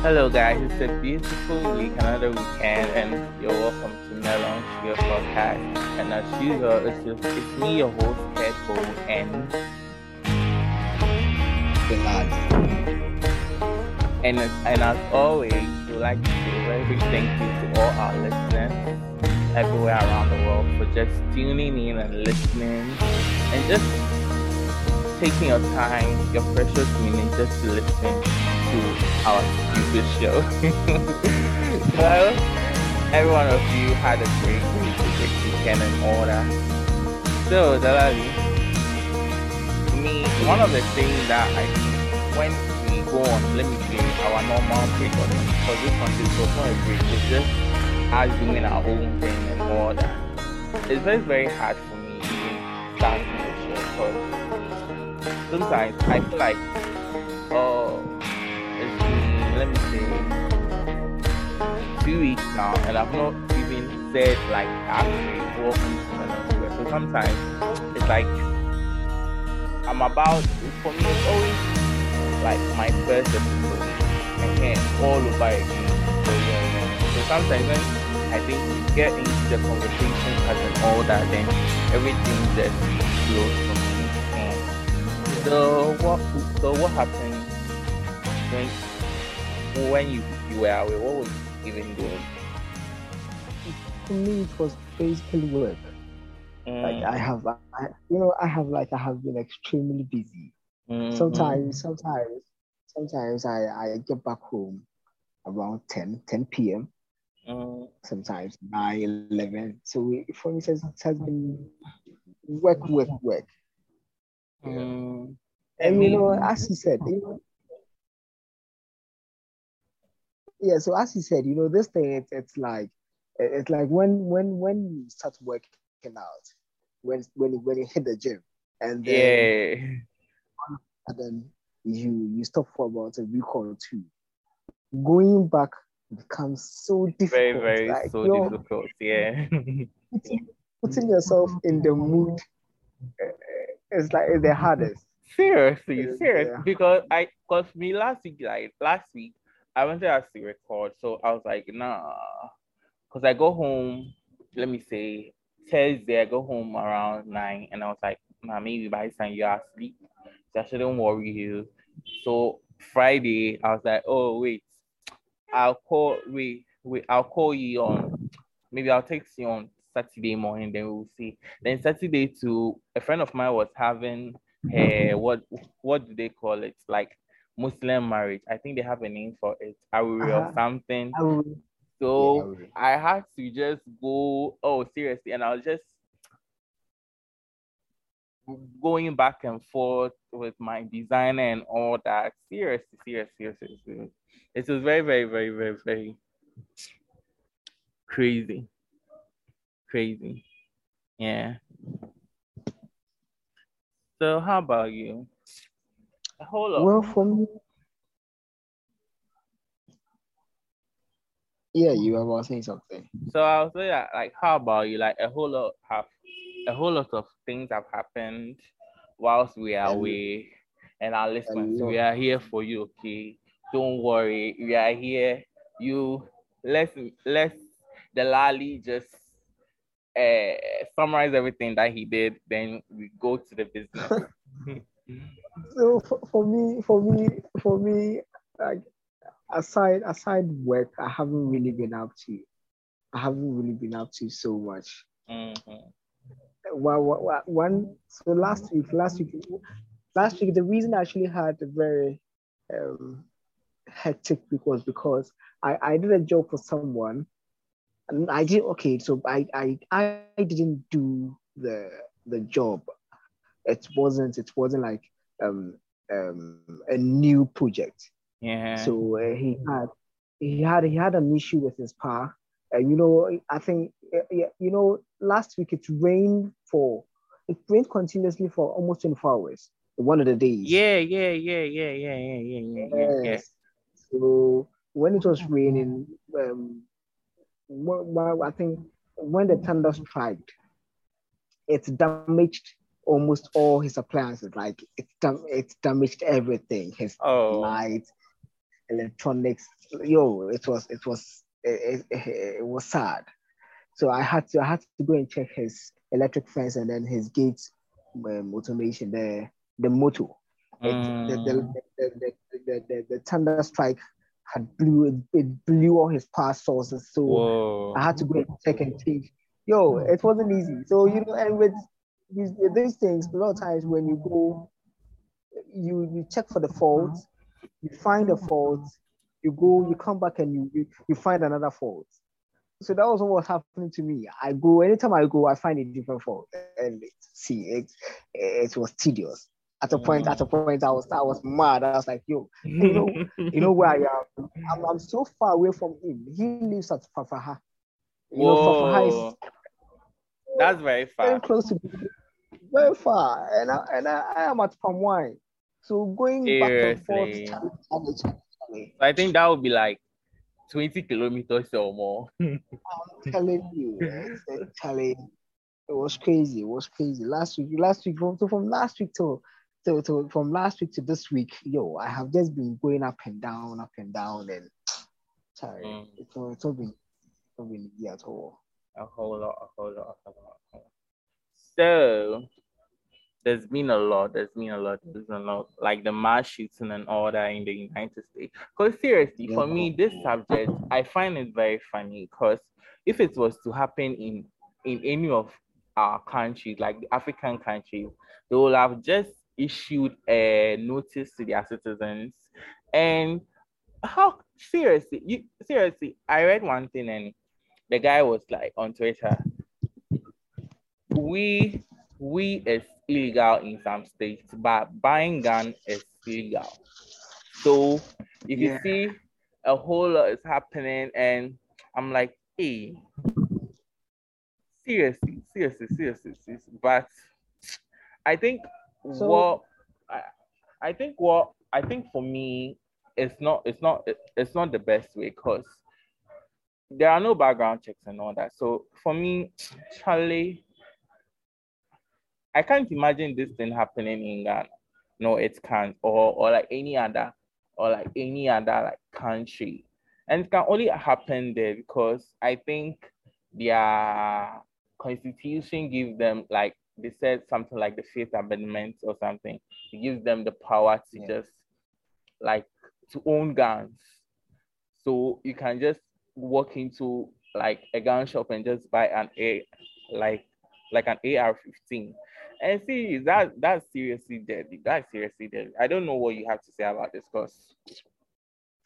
Hello, guys. It's a beautiful week, another weekend, and you're welcome to Melon Sugar Podcast. And as usual, it's, just, it's me, your host, Keto, and and and as always, we'd like to say a very big thank you to all our listeners everywhere around the world for just tuning in and listening, and just taking your time, your precious minutes, just to listen to our stupid show. well, every one of you had a great week, great weekend and all that. So, Delali, me, one of the things that I when we go on, let me say, our normal break on because this one is also a break, it's just us doing our own thing and all that. It's very, very hard for me starting the show because sometimes I feel like, oh, let me say, two weeks now, and I've not even said like actually welcome to Melon So sometimes it's like I'm about for me it's always like my first episode then all over again. So yeah. So sometimes when I think we get into the conversation and all that, then everything just flows from me. And so what so what happened when when you, you were away, what was even doing? For me, it was basically work. Mm. Like I have, I, you know, I have like I have been extremely busy. Mm-hmm. Sometimes, sometimes, sometimes I, I get back home around 10, 10 p.m. Mm. Sometimes 9, 11. So for me, it has, it has been work, work, work. Mm. And you know, as you said, you know, yeah so as you said you know this thing it's, it's like it's like when when when you start working out when when when you hit the gym and then yeah. and then you you stop for about a week or two going back becomes so difficult very very like, so difficult yeah. putting, yourself in the mood uh, it's like it's the hardest. Seriously serious yeah. because i because me last week like last week I wanted to actually record, so I was like, nah, because I go home. Let me say Thursday, I go home around nine, and I was like, nah, maybe by the time you're asleep, so I shouldn't worry you. So Friday, I was like, oh wait, I'll call. Wait, wait, I'll call you on. Maybe I'll text you on Saturday morning. Then we'll see. Then Saturday too, a friend of mine was having her what what do they call it? Like Muslim marriage. I think they have a name for it, Awuri uh-huh. or something. So yeah, I had to just go, oh, seriously. And I was just going back and forth with my designer and all that. Seriously, seriously, seriously. seriously. It was very, very, very, very, very crazy. Crazy. Yeah. So how about you? Hold on. Well, for me, yeah, you were about saying something. So I was saying, like, how about you? Like, a whole lot have, a whole lot of things have happened whilst we are and, away, and our listeners, we are here for you. Okay, don't worry, we are here. You let's let's Delali just uh, summarize everything that he did. Then we go to the business. so for, for me, for me, for me, like aside aside work, I haven't really been up to. I haven't really been up to so much. Mm-hmm. Well, well, one so last week, last week, last week, the reason I actually had a very um, hectic week was because I, I did a job for someone, and I did okay. So I I I didn't do the the job. It wasn't it wasn't like um, um, a new project. Yeah. So uh, he had he had he had an issue with his power. And you know, I think uh, you know last week it rained for it rained continuously for almost 24 hours. One of the days. Yeah, yeah, yeah, yeah, yeah, yeah, yeah, yeah. Yes. yeah. So when it was raining, um, well, I think when the thunder struck, it damaged almost all his appliances. Like it's dam- it's damaged everything. His oh. lights, electronics. Yo, it was it was it, it, it, was sad. So I had to I had to go and check his electric fence and then his gates um, automation, the the motor. Mm. The, the, the, the, the, the, thunder strike had blew it, it blew all his power sources. So Whoa. I had to go and check and change. Yo, it wasn't easy. So you know, and with these, these things, a lot of times when you go, you you check for the fault, you find the fault, you go, you come back and you, you, you find another fault. So that was what was happening to me. I go anytime I go, I find a different fault, and see it. It was tedious. At a point, at a mm. point, I was I was mad. I was like, yo, you know, you know where I am. I'm, I'm so far away from him. He lives at Fafaha. You Whoa. know, Fafaha is that's very far. Very close to very far, and I, and I, I am at Palm Wine. So going Seriously. back and forth, I think that would be like 20 kilometers or more. I'm telling you, telling it was crazy. It was crazy. Last week, last week, from, so from last week to, to, to from last week to this week, yo, I have just been going up and down, up and down, and sorry, mm. it's, all, it's all been, it's all been easy at all. A whole lot, a whole lot, a whole lot. So, there's been a lot. There's been a lot. There's a lot, like the mass shooting and all that in the United States. Because seriously, for me, this subject I find it very funny. Because if it was to happen in in any of our countries, like the African countries, they will have just issued a notice to their citizens. And how seriously, you seriously, I read one thing and the guy was like on Twitter, we we is illegal in some states, but buying gun is legal. So if yeah. you see a whole lot is happening, and I'm like, hey, seriously, seriously, seriously, seriously. But I think so, what I, I think what I think for me it's not it's not it's not the best way because there are no background checks and all that. So for me, Charlie, I can't imagine this thing happening in Ghana. No, it can't, or or like any other, or like any other like country, and it can only happen there because I think their constitution gives them like they said something like the Fifth Amendment or something. It gives them the power to yeah. just like to own guns. So you can just walk into like a gun shop and just buy an A like like an AR-15 and see, that that's seriously deadly. That's seriously deadly. I don't know what you have to say about this, cause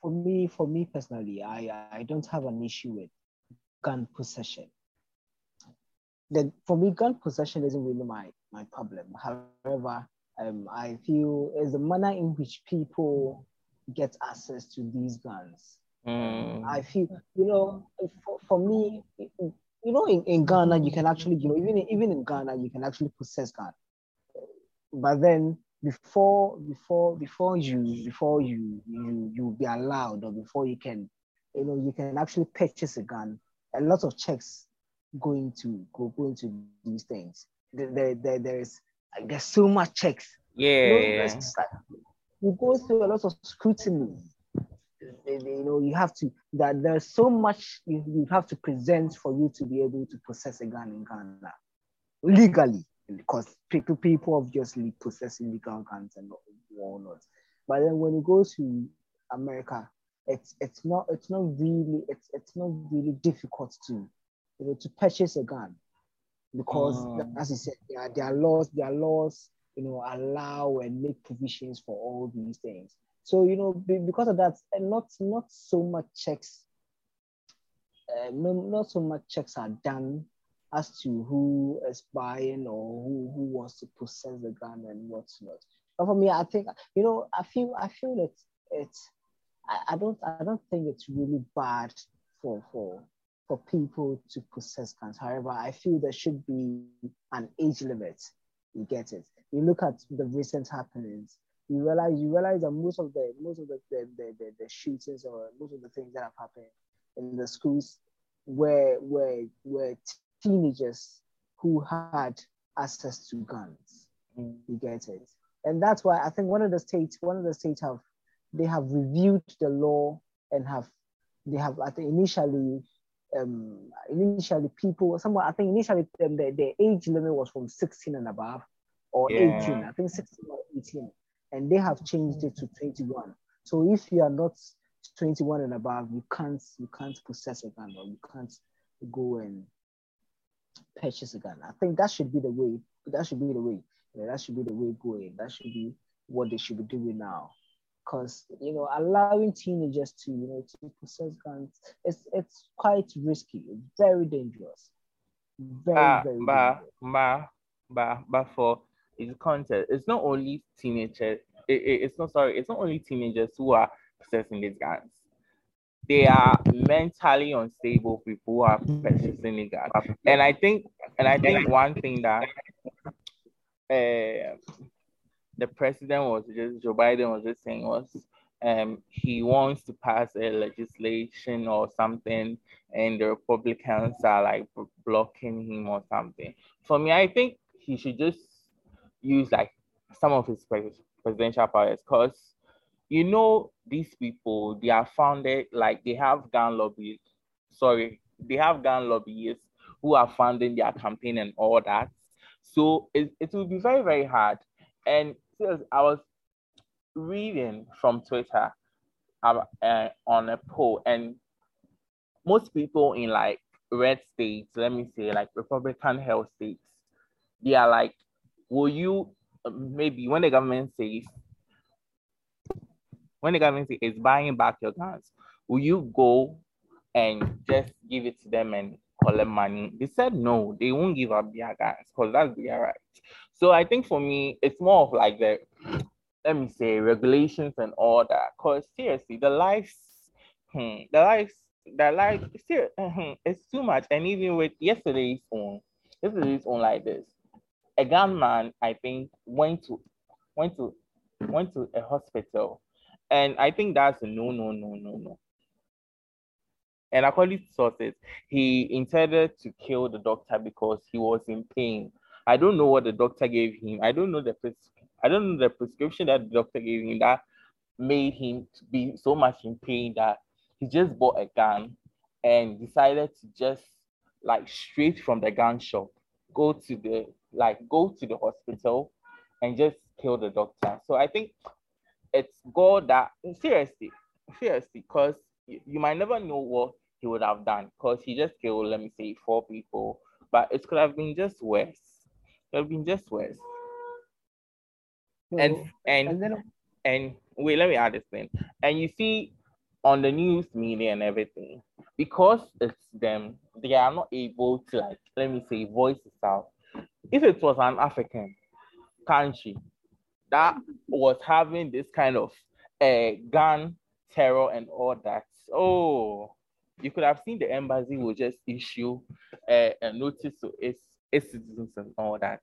for me, for me personally, I I don't have an issue with gun possession. The, for me, gun possession isn't really my my problem. However, um, I feel is the manner in which people get access to these guns. Mm. I feel, you know, for, for me, you know, in, in Ghana, you can actually, you know, even in, even in Ghana, you can actually possess gun. But then before before before you before you you you be allowed or before you can, you know, you can actually purchase a gun. A lot of checks going to go going to these things. There, there, there is there's so much checks. Yeah. You, know, you go through a lot of scrutiny you know you have to that there's so much you, you have to present for you to be able to possess a gun in Ghana legally because people people obviously possess illegal guns and whatnot. But then when you go to America, it's it's not it's not really it's it's not really difficult to you know to purchase a gun because oh. as you said there are, there are laws there are laws you know allow and make provisions for all these things. So you know, because of that, not not so much checks, uh, not so much checks are done as to who is buying or who, who wants to possess the gun and what's not. But for me, I think you know, I feel I feel that it's I, I don't I don't think it's really bad for for for people to possess guns. However, I feel there should be an age limit. You get it. You look at the recent happenings you realize you realize that most of the most of the the, the, the, the shootings or most of the things that have happened in the schools were were were teenagers who had access to guns. Mm. You get it, and that's why I think one of the states one of the states have they have reviewed the law and have they have I think initially um initially people someone I think initially um, the, the age limit was from 16 and above or yeah. 18 I think 16 or 18 and they have changed it to 21 so if you are not 21 and above you can't you can't possess a gun or you can't go and purchase a gun. I think that should be the way that should be the way that should be the way going. That should be what they should be doing now. Because you know allowing teenagers to you know to possess guns it's it's quite risky. It's very dangerous. Very uh, very but, but but but for its content. It's not only teenagers it, it, it's not sorry it's not only teenagers who are possessing these guns they are mentally unstable people who are possessing these guns and i think and i think one thing that uh, the president was just Joe Biden was just saying was um, he wants to pass a legislation or something, and the Republicans are like blocking him or something. For me, I think he should just use like some of his presidential powers because you know these people they are founded like they have gun lobbies. Sorry, they have gun lobbyists who are funding their campaign and all that. So it, it will be very very hard and I was reading from Twitter uh, uh, on a poll, and most people in like red states, let me say like Republican held states, they are like, will you maybe when the government says when the government is buying back your guns, will you go and just give it to them and collect money? They said no, they won't give up their guns because that's their right. So I think for me, it's more of like the let me say regulations and all that. Cause seriously, the lives, hmm, the lives, the life, hmm, it's too much. And even with yesterday's own, yesterday's own like this, a gunman I think went to went to went to a hospital, and I think that's a no no no no no. And according to sources, he intended to kill the doctor because he was in pain I don't know what the doctor gave him. I don't know the pres- I don't know the prescription that the doctor gave him that made him to be so much in pain that he just bought a gun and decided to just like straight from the gun shop go to the like go to the hospital and just kill the doctor. So I think it's God that seriously, seriously, because you, you might never know what he would have done because he just killed, let me say, four people, but it could have been just worse It could have been just worse. and oh, and and, then, and wait, let me add this thing. And you see on the news media and everything, because it's them, they are not able to like let me say voice it out. If it was an African country that was having this kind of uh, gun terror and all that, oh, you could have seen the embassy will just issue uh, a notice to its its citizens and all that.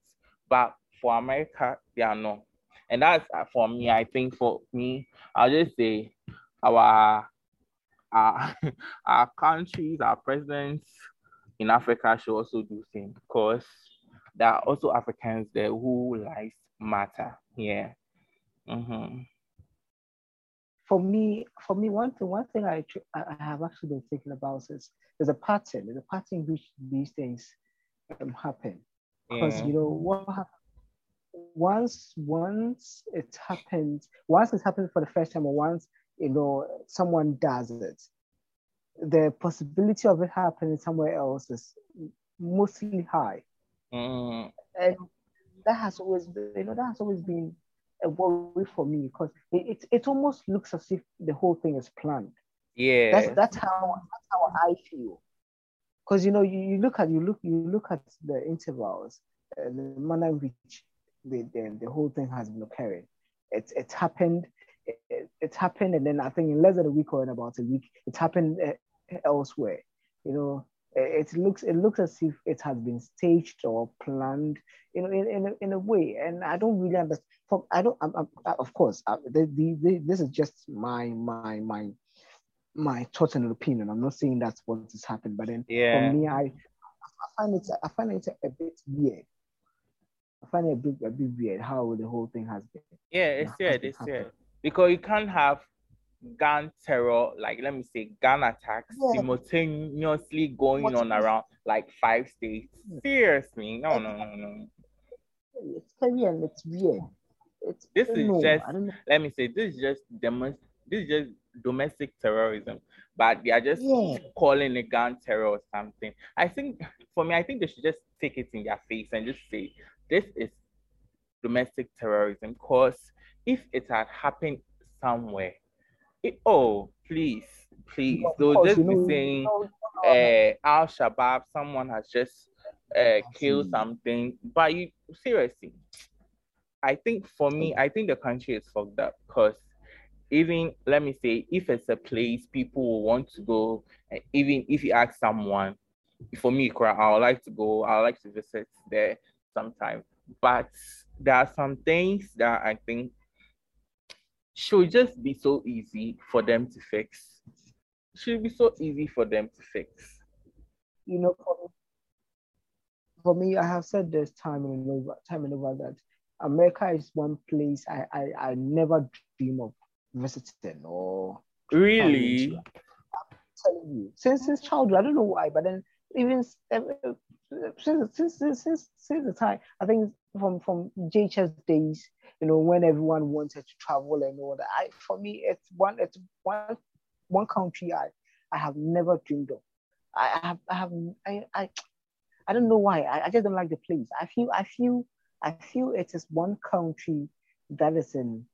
But for America, they are not. And that's uh, for me. I think for me, I'll just say our our, our countries, our presidents in Africa should also do the same because there are also Africans there who lives matter. Yeah. Mm-hmm. For me, for me, one thing, one thing I I have actually been thinking about is there's a pattern. There's a pattern which these things um, happen because yeah. you know what once once it happens once it happens for the first time or once you know someone does it the possibility of it happening somewhere else is mostly high mm. and that has always been you know that has always been a worry for me because it, it, it almost looks as if the whole thing is planned yeah that's that's how that's how i feel because you know you, you look at you look you look at the intervals and the manner in which the, the, the whole thing has been occurring. It's it's happened. It, it's happened, and then I think in less than a week or in about a week, it's happened uh, elsewhere. You know, it, it looks it looks as if it has been staged or planned. You know, in in a, in a way, and I don't really understand. I don't. I'm, I'm, of course, I, the, the, the, this is just my my my my thoughts and opinion. I'm not saying that's what has happened, but then yeah. for me, I, I find it I find it a bit weird. I find it a bit a bit weird how the whole thing has been. Yeah, it's weird. It's weird because you can't have gun terror, like let me say gun attacks Yeah. simultaneously going on around like five states. Yeah. Seriously, no, no, no, no. It's scary and it's weird. It's This is know, just- I don't know. Let me say this is just demon- this is just domestic terrorism, but they are just Yeah. calling it gun terror or something. I think for me, I think they should just take it in their face and just say this is domestic terrorism. Because if it had happened somewhere, it, oh please, please, they'll course, just be know- saying you know, uh, Al Shabaab, someone has just uh, killed something. But you seriously, I think for me, I think the country is fucked up because even let me say, if it's a place people will want to go, and even if you ask someone, for me, I would like to go, I would like to visit there sometime. But there are some things that I think should just be so easy for them to fix. Should be so easy for them to fix. you know, for me, for me, I have said this time and over, time and over that America is one place I, I, I never dream of visiting or Really? I'm telling you since since childhood. I don't know why, but then even eh, eh, since since since, since the time I think from from JHS days, you know, when everyone wanted to travel and all that. I for me, it's one it's one one country I I have never dreamed of. I I have I have I I, I don't know why. I, I just don't like the place. I feel I feel I feel it is one country that is in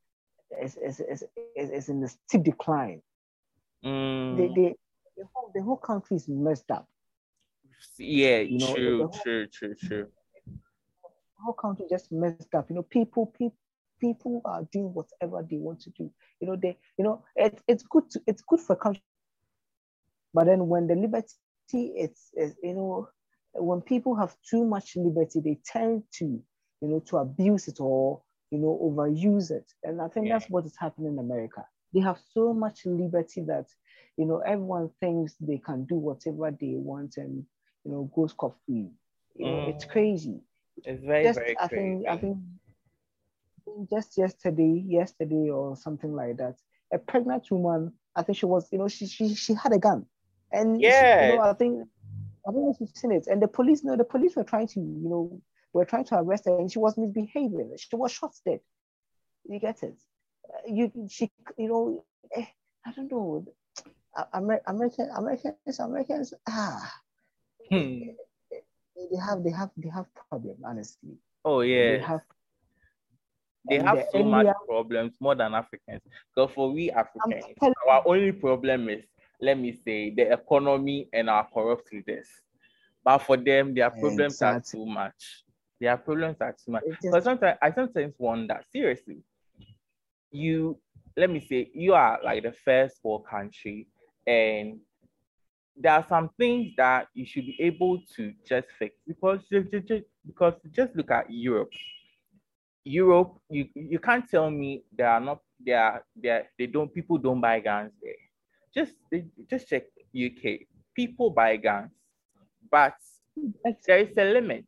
is is, is, is, is in a steep decline. Mm, They, they, the, whole, the whole country is messed up. yeah, you know, true, the whole- true, true, true. Whole country just messed up. You know, people people people are doing whatever they want to do. You know, they you know it, it's good to it's good for a country. But then when the liberty it's, it's you know when people have too much liberty, they tend to you know to abuse it or you know overuse it. And I think Yeah. that's what is happening in America. They have so much liberty that you know everyone thinks they can do whatever they want and you know go scot free. You know, it's Mm. crazy It's very, just very I crazy. think I think just yesterday, yesterday or something like that, a pregnant woman, I think she was, you know, she she, she had a gun, and she- you know, I think I don't know if you've seen it, and the police, no, the police were trying to, you know, were trying to arrest her, and she was misbehaving. She was shot dead. You get it? You she, you know, eh, I don't know. Amer- American Americans Americans ah Hmm. They have they have they have problem honestly Oh yeah they have they have the so much problems more than Africans. Because for we Africans, our only problem is, let me say, the economy and our corrupt leaders. But for them, their problems are too much. Their problems are too much. Just, sometimes I sometimes wonder, seriously, you let me say you are like the first world country, and there are some things that you should be able to just fix because just, just, because just look at Europe. Europe, you you can't tell me there are not there there they don't people don't buy guns there. Just just check UK. People buy guns, but there is a limit.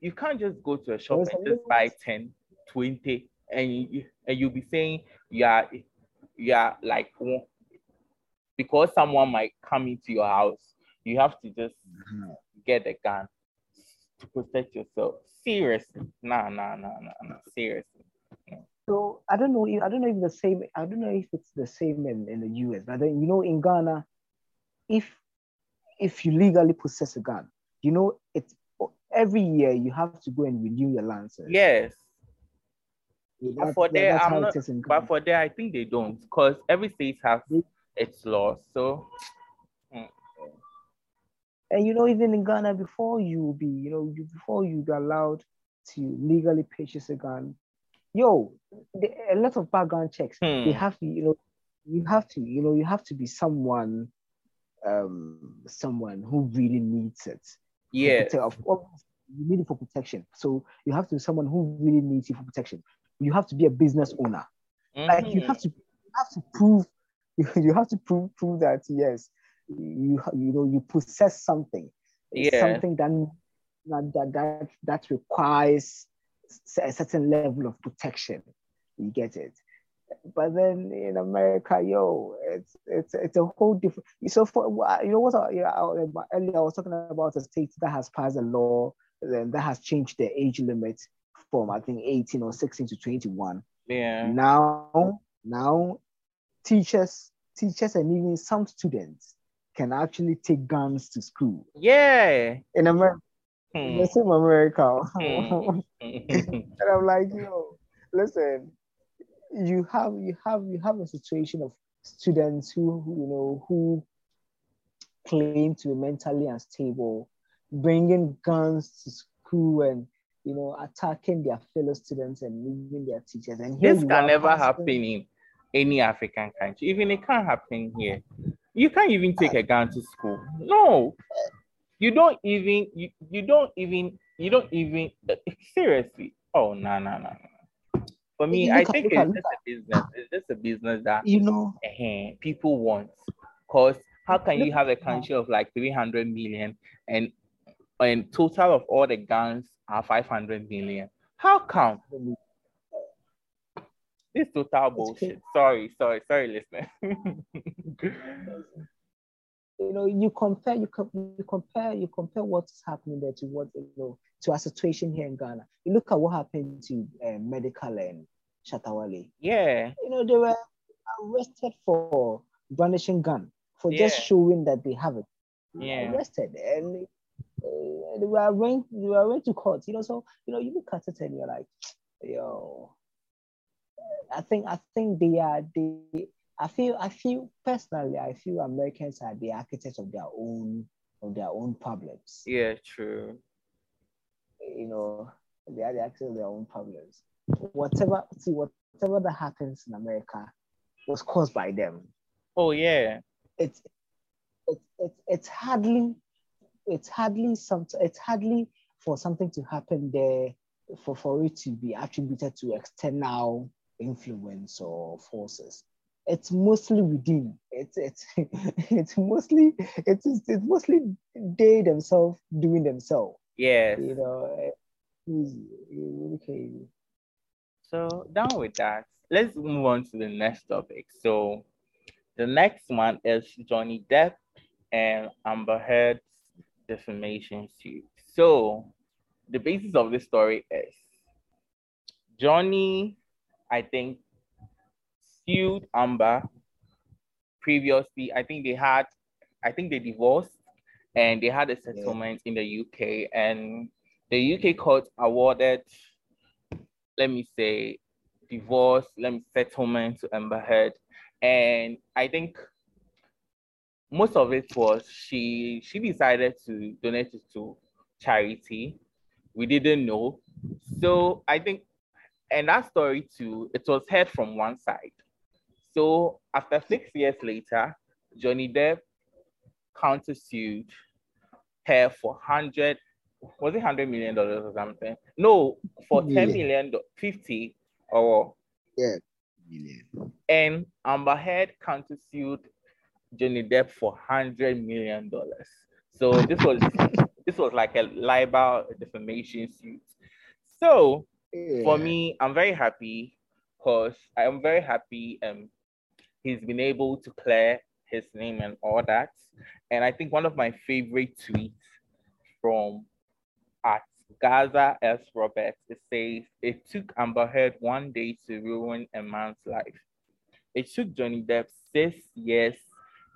You can't just go to a shop There's and a just buy 10, 20, and you and you'll be saying you are you are like one- because someone might come into your house, you have to just mm-hmm. get a gun to protect yourself. Seriously. Nah, nah, nah, nah, nah. Seriously. so I don't know. if- I don't know if the same. I don't know if it's the same in, in the US. But then you know, in Ghana, if if you legally possess a gun, you know, it's every year you have to go and renew your license. Yes. That- for that- there, I'm not- it is in But for there, I think they don't because every state has They- its laws. So And you know, even in Ghana, before you be, you know, you, before you be allowed to legally purchase a gun, yo, the, a lot of background checks. hmm, They have to, you know, you have to, you know, you have to be someone, um, someone who really needs it. yeah. Of you need it for protection. So you have to be someone who really needs it for protection. You have to be a business owner. Like you Mhm. have to, you have to prove, you have to prove, prove that yes, you you know you possess something. Yeah. something that that that that, requires a certain level of protection. You get it. but then in America, yo, it's it's it's a whole different. So for you know what? I, yeah, earlier I was talking about a state that has passed a law then that has changed the age limit from I think 18 or 16 to 21. Yeah. Now, now, teachers, teachers, and even some students can actually take guns to school. Yeah. In America, hmm. the same America. Hmm. and I'm like, yo, listen, you have you have you have a situation of students who, who you know who claim to be mentally unstable, bringing guns to school and you know attacking their fellow students and leaving their teachers. And this can never happen in any African country. Even it can't happen here. You can't even take a gun to school. No, you don't even you, you don't even you don't even seriously. Oh no no no. For me, I think it's just a business. It's just a business that you know uh, people want. Cause how can you have a country of like 300 million and and total of all the guns are 500 million? How come? This total bullshit. Sorry, sorry, sorry, listener. you know, you compare, you, you compare, you compare what's happening there to what you know to our situation here in Ghana. You look at what happened to uh, Medikal and Shatta Wale. Yeah. You know, they were arrested for brandishing gun for yeah. just showing that they have it. Yeah. Arrested and uh, they were went they were went to court. You know, so you know you look at it and you're like, yo, I think I think they are the I feel I feel personally I feel Americans are the architects of their own of their own problems. Yeah, true. You know, they are the architects of their own problems. Whatever see whatever that happens in America was caused by them. Oh yeah. It's it's it's, it's hardly it's hardly some it's hardly for something to happen there for, for it to be attributed to external influence or forces. It's mostly within. It's it's it's mostly it's it's mostly they themselves doing themselves. Yeah. You know, eh, okay. So down with that, let's move on to the next topic. So the next one is Johnny Depp and Amber Heard's defamation suit. So the basis of this story is Johnny I think, sued Amber previously. I think they had, I think they divorced and they had a settlement yeah. in the UK, and the UK court awarded, let me say, divorce, let me settlement to Amber Heard, and I think most of it was she she decided to donate it to charity. We didn't know, so I think and that story too, it was heard from one side. So after six years later, Johnny Depp countersued her for hundred, was it hundred million dollars or something? No, for million. ten million, fifty or yeah, million. And Amber Heard countersued Johnny Depp for hundred million dollars. So this was this was like a libel defamation suit. So yeah. for me, I'm very happy because I'm very happy um he's been able to clear his name and all that. And I think one of my favorite tweets from at Gaza S. Roberts it says it took Amber Heard one day to ruin a man's life. It took Johnny Depp six years,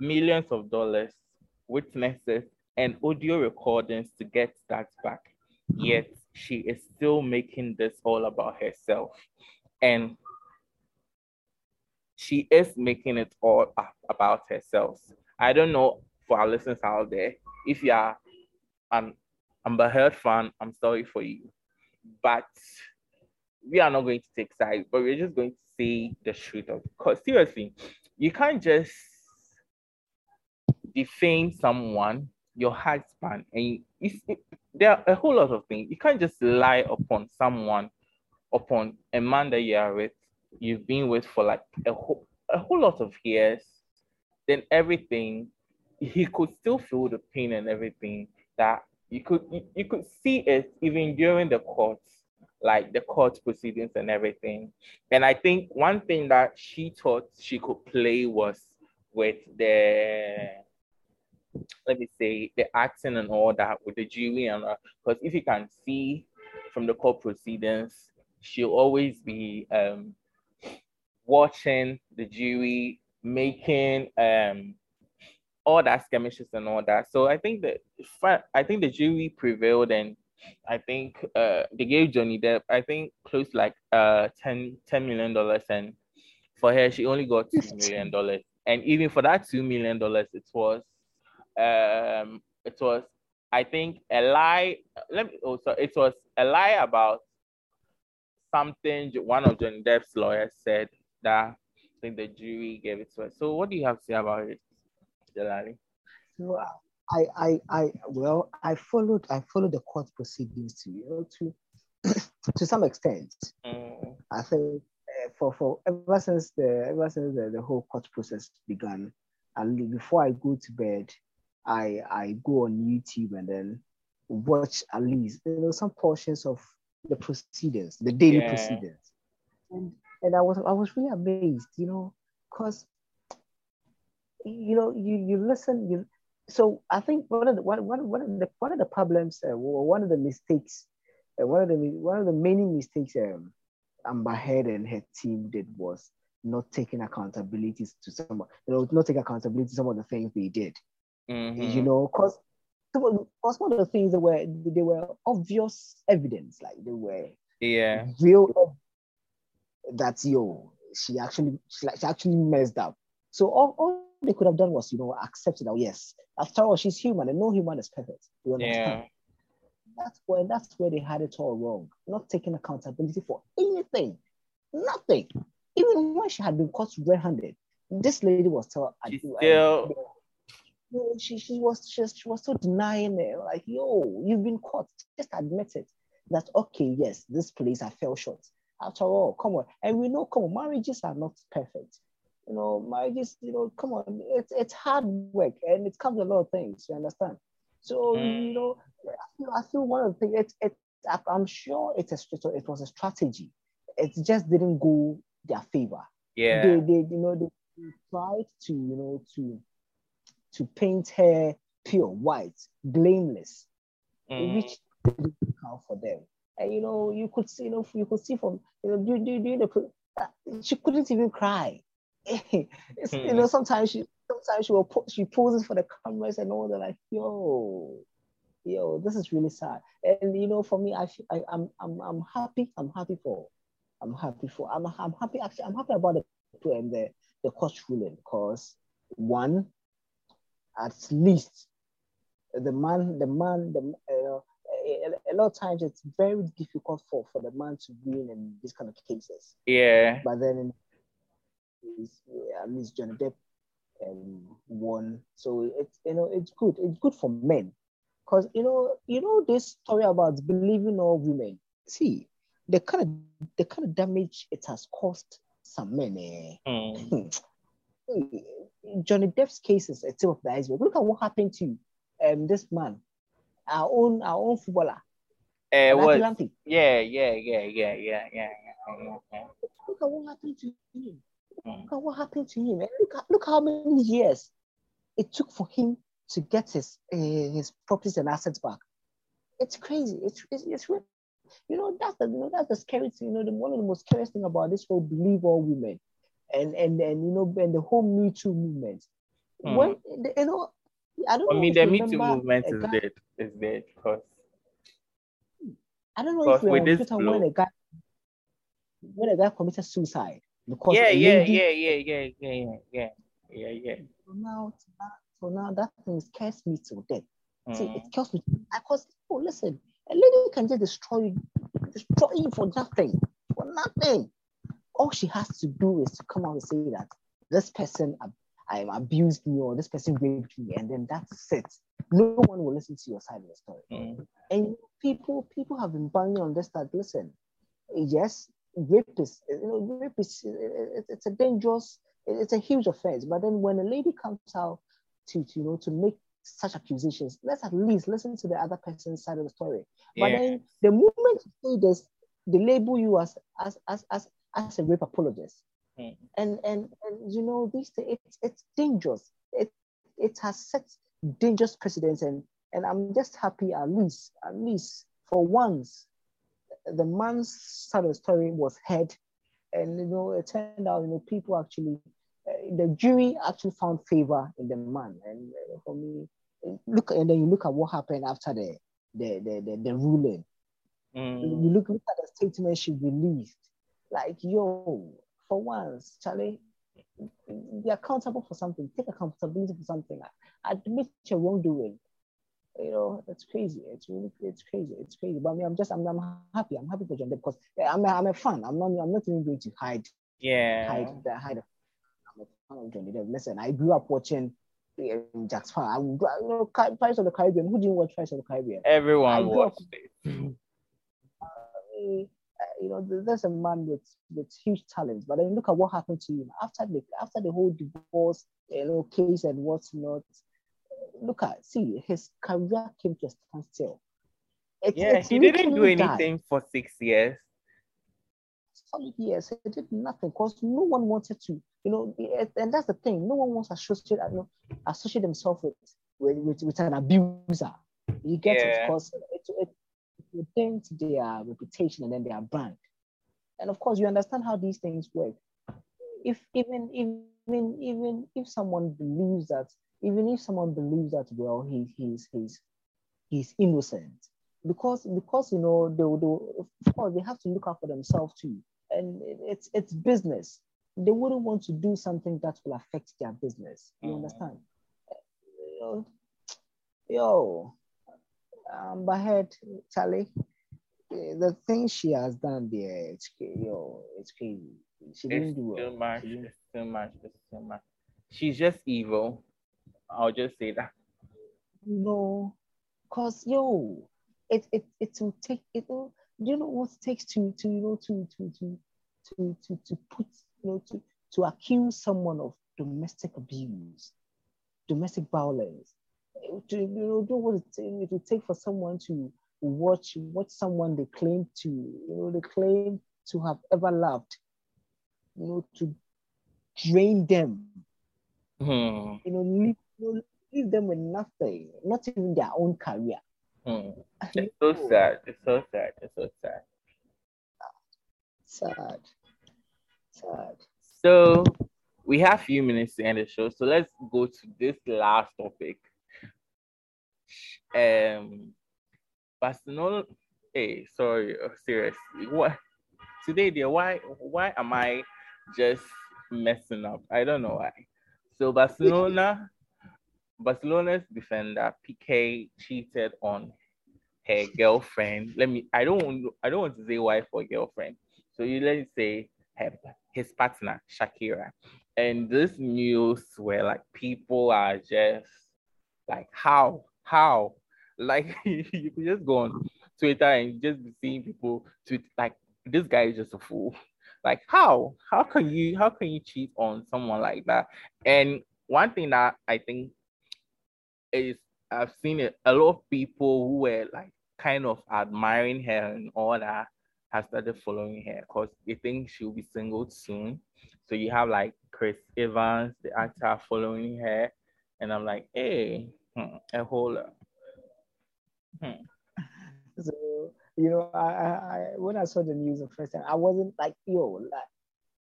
millions of dollars, witnesses, and audio recordings to get that back. Yet she is still making this all about herself. And she is making it all about herself. I don't know for our listeners out there, if you are an Amber Heard fan, I'm sorry for you. But we are not going to take sides, but we're just going to say the truth of because seriously, you can't just defame someone your husband and it, there are a whole lot of things you can't just lie upon someone upon a man that you are with you've been with for like a whole, a whole lot of years then everything he could still feel the pain and everything that you could you, you could see it even during the courts like the court proceedings and everything. And I think one thing that she thought she could play was with the let me say the acting and all that with the jury and because if you can see from the court proceedings, she'll always be um, watching the jury making um, all that skirmishes and all that. So I think that I think the jury prevailed and I think uh, they gave Johnny Depp, I think close like uh 10, 10 million dollars, and for her she only got two million dollars. And even for that two million dollars, it was um it was I think a lie. Let me also it was a lie about something one of Johnny Depp's lawyers said that I think the jury gave it to us. So what do you have to say about it, Delali? Well, I, I, I, well, I followed, I followed the court proceedings to, you know, to, to some extent. Mm. I think uh, for, for ever since the, ever since the, the whole court process began, and before I go to bed, I, I go on YouTube and then watch at least, you know, some portions of the proceedings, the daily yeah. proceedings. And, and I was, I was really amazed, you know, because you know, you you listen, you so I think one of the one, one, one of the one of the problems, uh, one of the mistakes, uh, one of the one of the many mistakes um, Amber Heard and her team did was not taking accountability to some, you know, not taking accountability to some of the things they did. Mm-hmm. You know, because because one of the things that were they were obvious evidence, like they were yeah real that yo she actually she, like, she actually messed up. So all, all they could have done was, you know, accept it that yes, after all, she's human and no human is perfect. You understand? Yeah. That's where that's where they had it all wrong. Not taking accountability for anything. Nothing. Even when she had been caught red-handed, this lady was still she still she, she was just she was so denying it. Like, yo, you've been caught. Just admit it. That okay, yes, this place I fell short. After all, come on. And we know, come on, marriages are not perfect you know, marriages, you know, come on, it's it's hard work and it comes with a lot of things, you understand? So, mm. you know, I feel one of the things, it's, it's, I'm sure it's a, it was a strategy. It just didn't go their favor. Yeah. They, they you know, they tried to, you know, to, to paint her pure white, blameless, mm. which didn't count for them. And, you know, you could see, you know, you could see from, you know, during the, she couldn't even cry it's, you know, hmm. sometimes she sometimes she will put she poses for the cameras and all. They're like, yo, yo, this is really sad. And you know, for me, I, I I'm I'm I'm happy. I'm happy for. I'm happy for. I'm I'm happy. Actually, I'm happy about the and the the court ruling because one, at least, the man, the man, the uh, a, a, lot of times it's very difficult for for the man to win in these kind of cases. Yeah. But then in at least Johnny Depp um, won. So it's you know it's good. It's good for men, because you know you know this story about believing all women. See the kind of the kind of damage it has caused some men. Eh? Mm. Johnny Depp's case is a tip of the iceberg. Look at what happened to um this man, our own our own footballer. Uh, what? Yeah, yeah, yeah, yeah, yeah, yeah, yeah. Look at what happened to him. Look at what happened to him. Look, at, look how many years it took for him to get his uh, his properties and assets back. It's crazy. It's, it's, it's you know that's the you know that's the scary thing. You know the one of the most scariest thing about this whole believe all women, and and and you know and the whole Me Too movement. Mm. When you know, I don't. I mean, the Me Too movement is guy, dead. Is dead because. I don't know if we are when a guy when a guy committed suicide because yeah, yeah, lady, yeah, yeah, yeah, yeah, yeah, yeah, yeah. So now, so now that thing scares me to death. Mm. See, it mm. kills me because oh, listen, a lady can just destroy you, destroy you for nothing, for nothing. All she has to do is to come out and say that this person I abused me or this person raped me, and then that's it. No one will listen to your side of the story. Mm. And people, people have been banging on this that listen, yes, rape is, you know, rape is, it's a dangerous, it's a huge offense. But then when a lady comes out to, to you know, to make such accusations, let's at least listen to the other person's side of the story. Yeah. But then the moment you say this, they label you as as as as, as a rape apologist. Mm. And, and and you know this it's it's dangerous. It it has set dangerous precedents and and I'm just happy at least at least for once the man's side of the story was heard and you know it turned out you know people actually uh, the jury actually found favor in the man and uh, for me look and then you look at what happened after the the the, the, the ruling mm. you look, look at the statement she released like yo for once charlie be accountable for something take accountability for something admit your wrongdoing you know, it's crazy. It's really, it's crazy. It's crazy. But I mean, I'm just, I'm, I'm happy. I'm happy for John because I'm a, I'm a fan. I'm not, I'm not even going to hide. Yeah. Hide the hide. I'm a fan of Johnny Depp. Listen, I grew up watching um, Jack Sparrow. I, you know, Pirates of the Caribbean. Who didn't watch Pirates of the Caribbean? Everyone watched it. Uh, Uh, you know, there's a man with with huge talents, but then look at what happened to him after the after the whole divorce, you know, case and what's not look at see his career came to a standstill. It's, yeah, he didn't do anything died. for six years. Solid years, he did nothing because no one wanted to, you know, and that's the thing. No one wants to associate, you know, associate themselves with, with, with, with an abuser. You get yeah. it because it, it, dents their reputation and then their brand. And of course, you understand how these things work. If even even even if someone believes that even if someone believes that well he, he's he's he's innocent because because you know they will of course they have to look out for themselves too and it's it's business they wouldn't want to do something that will affect their business you mm. understand yo, yo um head charlie the thing she has done there it's yo it's crazy she didn't it's do too much it's too much it's too much she's just evil I'll just say that. No, cause yo, it it it will take it. Will, do you know what it takes to to you know to to to to to, to put you know to to accuse someone of domestic abuse, domestic violence. To you know, do what it, it will take for someone to watch watch someone they claim to you know they claim to have ever loved, you know, to drain them. Hmm. You know, leave you leave them with nothing, not even their own career. Hmm. It's so sad. It's so sad. It's so sad. Sad. Sad. So we have a few minutes to end the show. So let's go to this last topic. Um Barcelona. Hey, sorry, oh, seriously. What today, dear? Why why am I just messing up? I don't know why. So Barcelona Barcelona's defender Piqué cheated on her girlfriend. Let me. I don't. I don't want to say wife or girlfriend. So you let's say her, his partner Shakira. And this news where like people are just like how how like you could just go on Twitter and just be seeing people tweet like this guy is just a fool. Like how how can you how can you cheat on someone like that? And one thing that I think is I've seen it, a lot of people who were like kind of admiring her and all that have started following her because they think she'll be single soon. So you have like Chris Evans, the actor, following her, and I'm like, hey, a whole. Hmm. So you know, I, I when I saw the news the first time, I wasn't like, yo, like,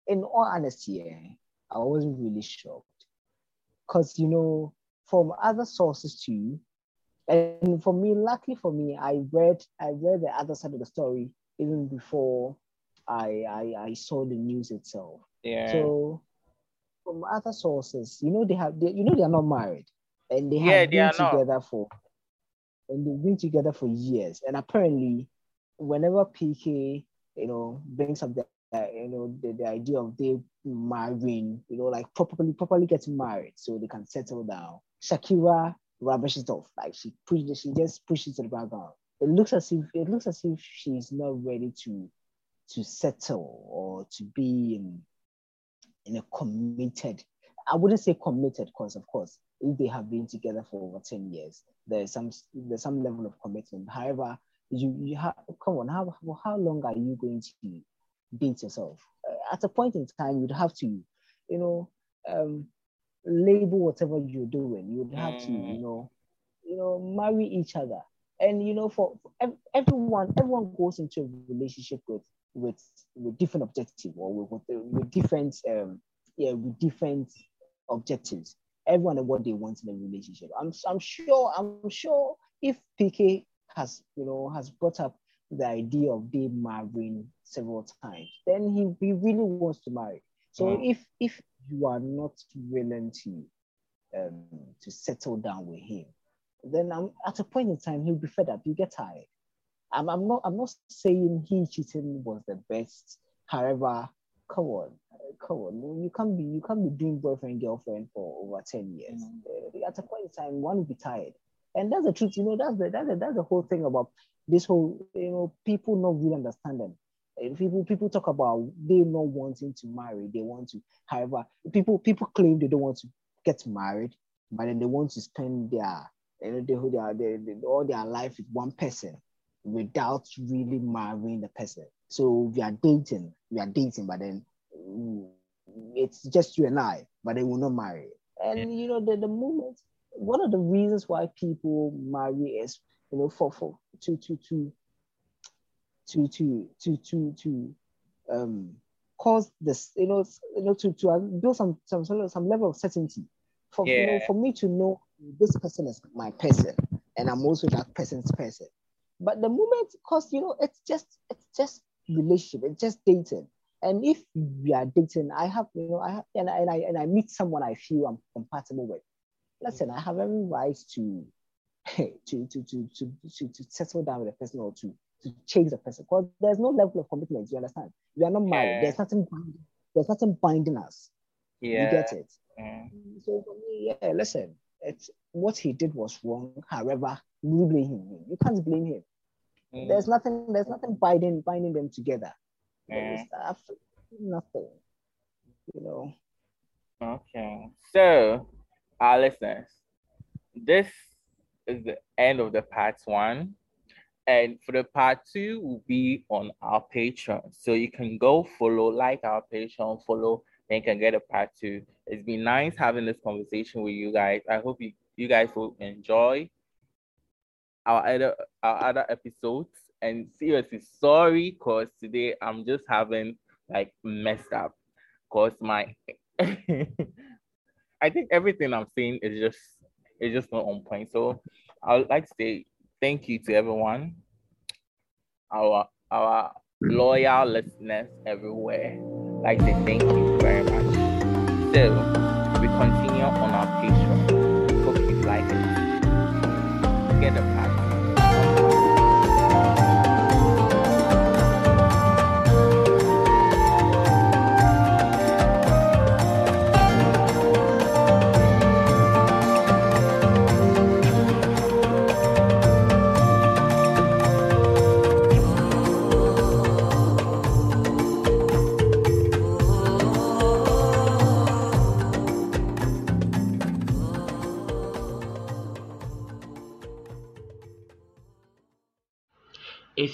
in all honesty, eh, I wasn't really shocked, cause you know from other sources too. And for me, luckily for me, I read I read the other side of the story even before I I, I saw the news itself. Yeah. So from other sources, you know they have they, you know they are not married and they have yeah, been together not. for and they've been together for years. And apparently, whenever Piqué, you know, brings up the uh, you know the, the idea of they marrying, you know, like properly properly getting married so they can settle down. Shakira rubbishes off. Like she pushes, she just pushes to the background. It looks as if it looks as if she's not ready to to settle or to be in, in a committed. I wouldn't say committed because, of course, if they have been together for over 10 years, there's some there's some level of commitment. However, you you have come on how how long are you going to date yourself uh, at a point in time you'd have to you know um, label whatever you're doing you'd have to you Mm. know you know marry each other and you know for, for everyone everyone goes into a relationship with with with different objective or with, with, with different um yeah with different objectives everyone and what they want in a relationship i'm i'm sure i'm sure if Piqué has you know has brought up the idea of they marrying several times then he, he really wants to marry so Mm. if if you are not willing to um to settle down with him then I'm, at a point in time he'll be fed up. You get tired. I'm, I'm not I'm not saying he cheating was the best. However, come on, come on, you can't be you can't be doing boyfriend girlfriend for over ten years. Uh, at a point in time, one will be tired, and that's the truth. You know, that's the that's the, that's the whole thing about this whole you know people not really understanding. Uh, People people talk about they not wanting to marry. They want to. However, people people claim they don't want to get married, but then they want to spend their you know, are, they, they, all their life with one person without really marrying the person. So we are dating, we are dating, but then Mm, it's just you and I, but they will not marry. And you know, the, the moment one of the reasons why people marry is you know for for to to to to to to to, to um cause this you know you know to to build some some some level of certainty for yeah. you know, for me to know this person is my person and I'm also that person's person. But the moment, because you know, it's just it's just relationship, it's just dating. And if we are dating, I have, you know, I have and I and I and I meet someone I feel I'm compatible with. Listen, I have every right to to to to to to, to settle down with a person or to to change the person. Because there's no level of commitment, you understand? We are not married. Yeah. There's nothing binding, there's nothing binding us. Yeah. You get it? Mm. So for me, yeah, listen, it's what he did was wrong. However, you blame him. You can't blame him. Mm. There's nothing. There's nothing binding binding them together. Mm. absolutely nothing. You know. Okay. So, our listeners, this is the end of the part one. And for the part two will be on our Patreon. So you can go follow, like our Patreon, follow, and you can get a part two. It's been nice having this conversation with you guys. I hope you, you guys will enjoy our other our other episodes. And seriously, sorry, cause today I'm just having like messed up. Cause my I think everything I'm saying is just is just not on point. So I would like to say thank you to everyone, our our loyal listeners everywhere. Like to thank you very much. So we continue on our Patreon. Hope you like it. Get a pack.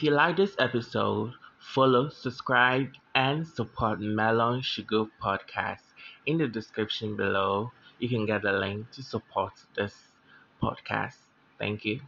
If you like this episode, follow, subscribe, and support Melon Sugar Podcast. In the description below, you can get a link to support this podcast. Thank you.